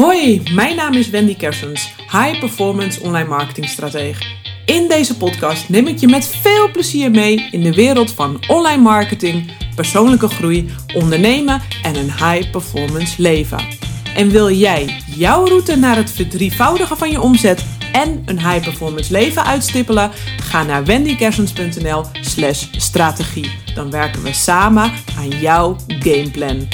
Hoi, mijn naam is Wendy Kersens, High Performance Online Marketing Stratege. In deze podcast neem ik je met veel plezier mee in de wereld van online marketing, persoonlijke groei, ondernemen en een high performance leven. En wil jij jouw route naar het verdrievoudigen van je omzet en een high performance leven uitstippelen? Ga naar wendykersens.nl/slash strategie. Dan werken we samen aan jouw gameplan.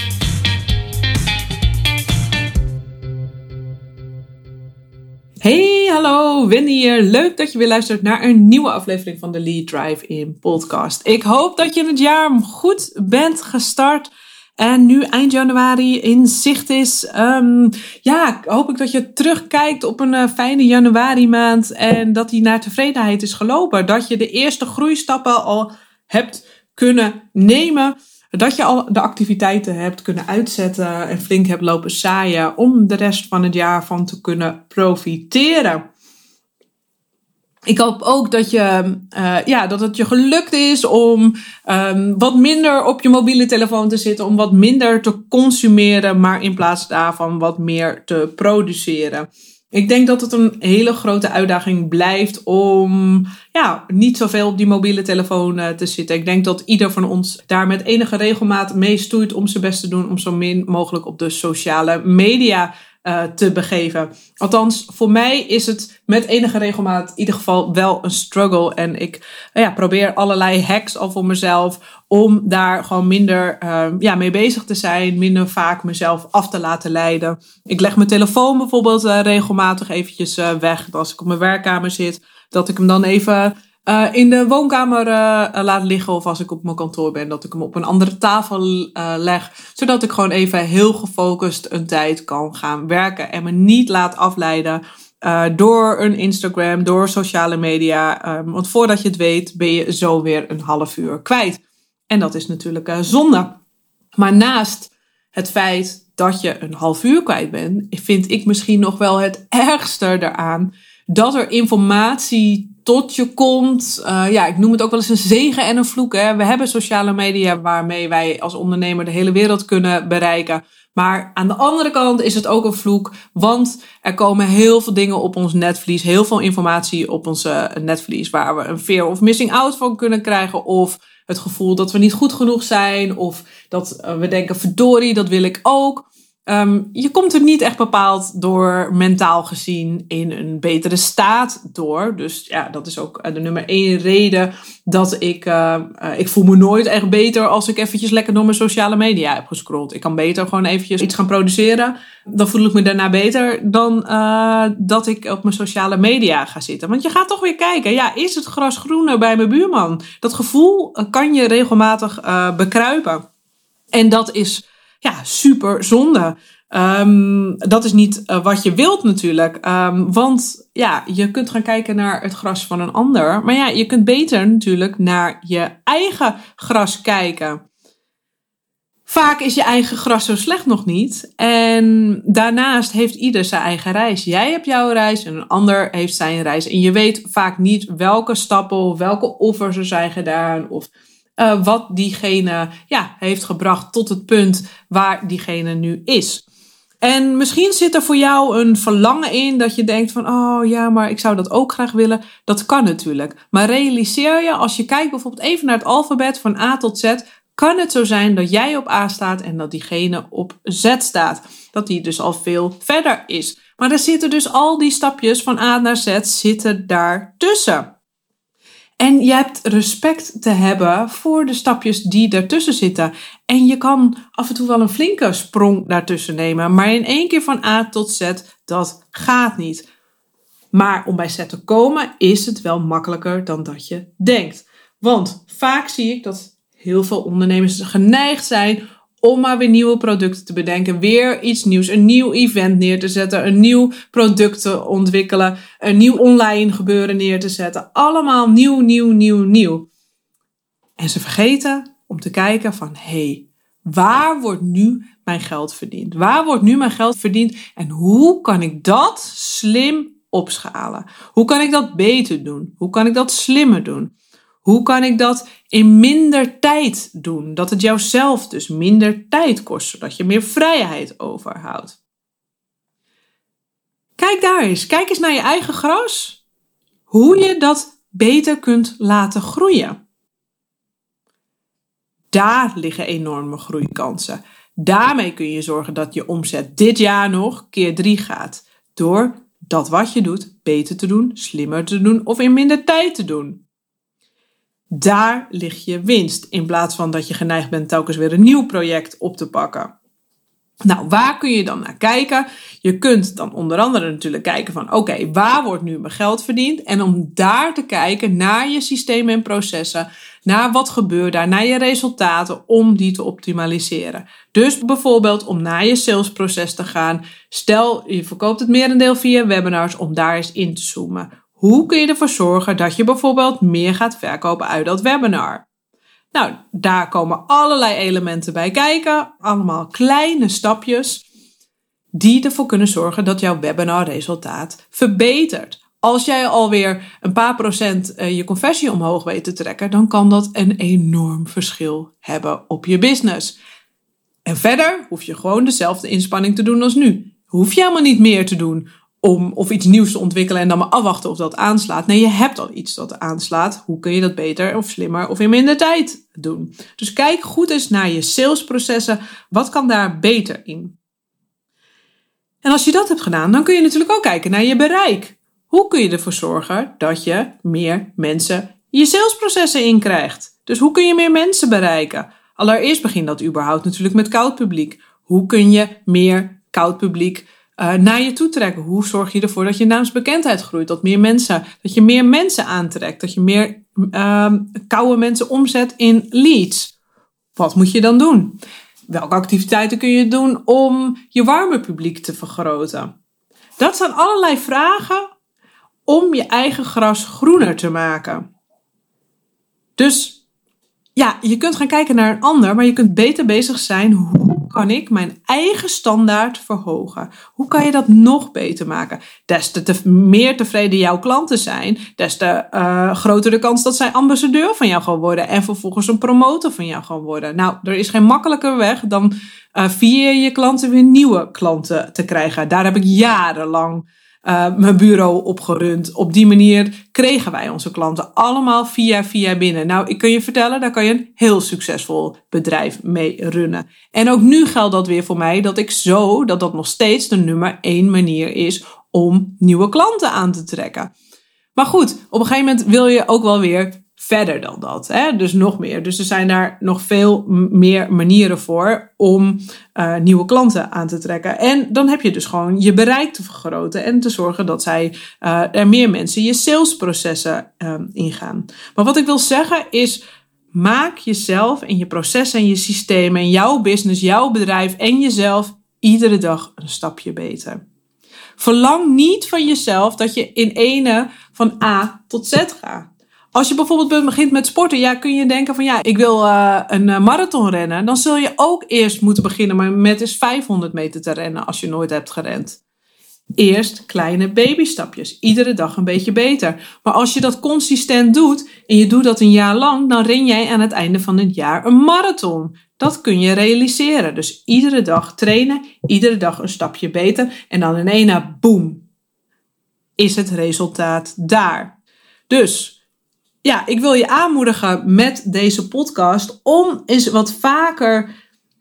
Hey, hallo, Wendy hier. Leuk dat je weer luistert naar een nieuwe aflevering van de Lead Drive in podcast. Ik hoop dat je het jaar goed bent gestart en nu eind januari in zicht is. Um, ja, hoop ik dat je terugkijkt op een uh, fijne januari maand en dat die naar tevredenheid is gelopen. Dat je de eerste groeistappen al hebt kunnen nemen dat je al de activiteiten hebt kunnen uitzetten en flink hebt lopen saaien om de rest van het jaar van te kunnen profiteren. Ik hoop ook dat, je, uh, ja, dat het je gelukt is om um, wat minder op je mobiele telefoon te zitten, om wat minder te consumeren, maar in plaats daarvan wat meer te produceren. Ik denk dat het een hele grote uitdaging blijft om ja, niet zoveel op die mobiele telefoon uh, te zitten. Ik denk dat ieder van ons daar met enige regelmaat mee stoeit om zijn best te doen om zo min mogelijk op de sociale media uh, te begeven. Althans, voor mij is het met enige regelmaat in ieder geval wel een struggle. En ik uh, ja, probeer allerlei hacks al voor mezelf om daar gewoon minder uh, ja, mee bezig te zijn. Minder vaak mezelf af te laten leiden. Ik leg mijn telefoon bijvoorbeeld regelmatig eventjes weg. Als ik op mijn werkkamer zit, dat ik hem dan even uh, in de woonkamer uh, laat liggen of als ik op mijn kantoor ben, dat ik hem op een andere tafel uh, leg. Zodat ik gewoon even heel gefocust een tijd kan gaan werken en me niet laat afleiden door een Instagram, door sociale media. Um, want voordat je het weet, ben je zo weer een half uur kwijt. En dat is natuurlijk zonde. Maar naast het feit dat je een half uur kwijt bent, vind ik misschien nog wel het ergste eraan dat er informatie tot je komt. Uh, ja, ik noem het ook wel eens een zegen en een vloek. Hè. We hebben sociale media waarmee wij als ondernemer de hele wereld kunnen bereiken. Maar aan de andere kant is het ook een vloek, want er komen heel veel dingen op ons netvlies, heel veel informatie op onze netvlies, waar we een fear of missing out van kunnen krijgen, of het gevoel dat we niet goed genoeg zijn, of dat we denken, verdorie, dat wil ik ook. Um, je komt er niet echt bepaald door mentaal gezien in een betere staat door. Dus ja, dat is ook de nummer één reden dat ik, uh, uh, ik voel me nooit echt beter als ik eventjes lekker door mijn sociale media heb gescrolld. Ik kan beter gewoon eventjes iets gaan produceren. Dan voel ik me daarna beter dan dat ik op mijn sociale media ga zitten. Want je gaat toch weer kijken, ja, is het gras groener bij mijn buurman? Dat gevoel kan je regelmatig bekruipen. En dat is ja, super zonde. Um, dat is niet uh, wat je wilt natuurlijk. Um, want ja, je kunt gaan kijken naar het gras van een ander. Maar ja, je kunt beter natuurlijk naar je eigen gras kijken. Vaak is je eigen gras zo slecht nog niet. En daarnaast heeft ieder zijn eigen reis. Jij hebt jouw reis en een ander heeft zijn reis. En je weet vaak niet welke stappen, welke offers er zijn gedaan. Of uh, wat diegene ja, heeft gebracht tot het punt waar diegene nu is. En misschien zit er voor jou een verlangen in dat je denkt van, oh ja, maar ik zou dat ook graag willen. Dat kan natuurlijk. Maar realiseer je, als je kijkt bijvoorbeeld even naar het alfabet van A tot Z, kan het zo zijn dat jij op A staat en dat diegene op Z staat. Dat die dus al veel verder is. Maar er zitten dus al die stapjes van A naar Z zitten daartussen. En je hebt respect te hebben voor de stapjes die ertussen zitten. En je kan af en toe wel een flinke sprong daartussen nemen. Maar in één keer van A tot Z, dat gaat niet. Maar om bij Z te komen is het wel makkelijker dan dat je denkt. Want vaak zie ik dat heel veel ondernemers geneigd zijn om maar weer nieuwe producten te bedenken, weer iets nieuws, een nieuw event neer te zetten, een nieuw product te ontwikkelen, een nieuw online gebeuren neer te zetten. Allemaal nieuw, nieuw, nieuw, nieuw. En ze vergeten om te kijken van, hey, waar wordt nu mijn geld verdiend? Waar wordt nu mijn geld verdiend en hoe kan ik dat slim opschalen? Hoe kan ik dat beter doen? Hoe kan ik dat slimmer doen? Hoe kan ik dat in minder tijd doen? Dat het jouzelf dus minder tijd kost, zodat je meer vrijheid overhoudt. Kijk daar eens. Kijk eens naar je eigen gras. Hoe je dat beter kunt laten groeien. Daar liggen enorme groeikansen. Daarmee kun je zorgen dat je omzet dit jaar nog keer drie gaat. Door dat wat je doet beter te doen, slimmer te doen of in minder tijd te doen. Daar ligt je winst in plaats van dat je geneigd bent telkens weer een nieuw project op te pakken. Nou, waar kun je dan naar kijken? Je kunt dan onder andere natuurlijk kijken van oké, waar wordt nu mijn geld verdiend? En om daar te kijken naar je systemen en processen, naar wat gebeurt daar, naar je resultaten, om die te optimaliseren. Dus bijvoorbeeld om naar je salesproces te gaan. Stel, je verkoopt het merendeel via webinars, om daar eens in te zoomen. Hoe kun je ervoor zorgen dat je bijvoorbeeld meer gaat verkopen uit dat webinar? Nou, daar komen allerlei elementen bij kijken. Allemaal kleine stapjes die ervoor kunnen zorgen dat jouw webinarresultaat verbetert. Als jij alweer een paar procent eh, je conversie omhoog weet te trekken, dan kan dat een enorm verschil hebben op je business. En verder hoef je gewoon dezelfde inspanning te doen als nu. Hoef je helemaal niet meer te doen om of iets nieuws te ontwikkelen en dan maar afwachten of dat aanslaat. Nee, je hebt al iets dat aanslaat. Hoe kun je dat beter of slimmer of in minder tijd doen? Dus kijk goed eens naar je salesprocessen. Wat kan daar beter in? En als je dat hebt gedaan, dan kun je natuurlijk ook kijken naar je bereik. Hoe kun je ervoor zorgen dat je meer mensen je salesprocessen inkrijgt? Dus hoe kun je meer mensen bereiken? Allereerst begin dat überhaupt natuurlijk met koud publiek. Hoe kun je meer koud publiek uh, naar je toe trekken? Hoe zorg je ervoor dat je naamsbekendheid groeit? Dat, meer mensen, dat je meer mensen aantrekt? Dat je meer uh, koude mensen omzet in leads? Wat moet je dan doen? Welke activiteiten kun je doen om je warme publiek te vergroten? Dat zijn allerlei vragen om je eigen gras groener te maken. Dus ja, je kunt gaan kijken naar een ander, maar je kunt beter bezig zijn. Hoe kan ik mijn eigen standaard verhogen? Hoe kan je dat nog beter maken? Des te, meer tevreden jouw klanten zijn, des te uh, groter de kans dat zij ambassadeur van jou gaan worden en vervolgens een promotor van jou gaan worden. Nou, er is geen makkelijker weg dan uh, via je klanten weer nieuwe klanten te krijgen. Daar heb ik jarenlang uh, mijn bureau opgerund. Op die manier kregen wij onze klanten allemaal via via binnen. Nou, ik kun je vertellen, daar kan je een heel succesvol bedrijf mee runnen. En ook nu geldt dat weer voor mij, dat ik zo, dat dat nog steeds de nummer één manier is om nieuwe klanten aan te trekken. Maar goed, op een gegeven moment wil je ook wel weer verder dan dat. Hè? Dus nog meer. Dus er zijn daar nog veel meer manieren voor om uh, nieuwe klanten aan te trekken. En dan heb je dus gewoon je bereik te vergroten en te zorgen dat zij uh, er meer mensen je salesprocessen um, ingaan. Maar wat ik wil zeggen is. Maak jezelf en je processen en je systemen en jouw business, jouw bedrijf en jezelf iedere dag een stapje beter. Verlang niet van jezelf dat je in ene van A tot Z gaat. Als je bijvoorbeeld begint met sporten, ja, kun je denken van ja, ik wil uh, een eh, marathon rennen. Dan zul je ook eerst moeten beginnen met eens 500 meter te rennen als je nooit hebt gerend. Eerst kleine babystapjes, iedere dag een beetje beter. Maar als je dat consistent doet en je doet dat een jaar lang, dan ren jij aan het einde van het jaar een marathon. Dat kun je realiseren. Dus iedere dag trainen, iedere dag een stapje beter en dan in één na, boom, is het resultaat daar. Dus ja, ik wil je aanmoedigen met deze podcast om eens wat vaker,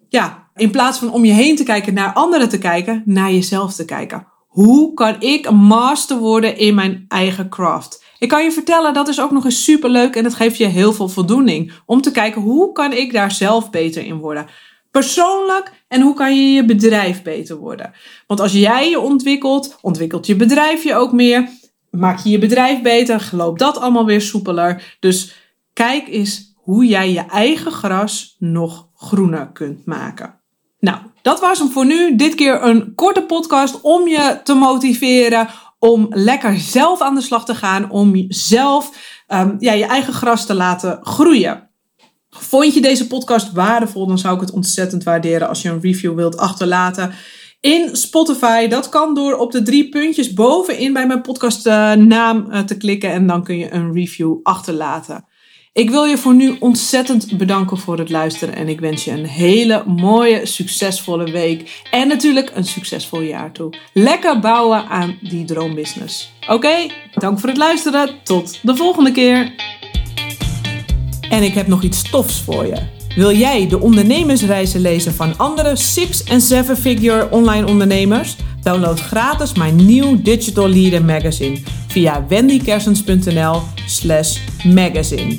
ja, in plaats van om je heen te kijken naar anderen te kijken, naar jezelf te kijken. Hoe kan ik een master worden in mijn eigen craft? Ik kan je vertellen, dat is ook nog eens super leuk en het geeft je heel veel voldoening. Om te kijken, hoe kan ik daar zelf beter in worden? Persoonlijk en hoe kan je je bedrijf beter worden? Want als jij je ontwikkelt, ontwikkelt je bedrijf je ook meer maak je je bedrijf beter, loopt dat allemaal weer soepeler. Dus kijk eens hoe jij je eigen gras nog groener kunt maken. Nou, dat was hem voor nu. Dit keer een korte podcast om je te motiveren om lekker zelf aan de slag te gaan, om zelf um, ja, je eigen gras te laten groeien. Vond je deze podcast waardevol, dan zou ik het ontzettend waarderen als je een review wilt achterlaten in Spotify. Dat kan door op de drie puntjes bovenin bij mijn podcast uh, naam uh, te klikken en dan kun je een review achterlaten. Ik wil je voor nu ontzettend bedanken voor het luisteren en ik wens je een hele mooie, succesvolle week en natuurlijk een succesvol jaar toe. Lekker bouwen aan die droombusiness. Oké, dank voor het luisteren. Tot de volgende keer. En ik heb nog iets tofs voor je. Wil jij de ondernemersreizen lezen van andere 6- en 7-figure online ondernemers? Download gratis mijn nieuw Digital Leader magazine via wendykersens.nl slash magazine.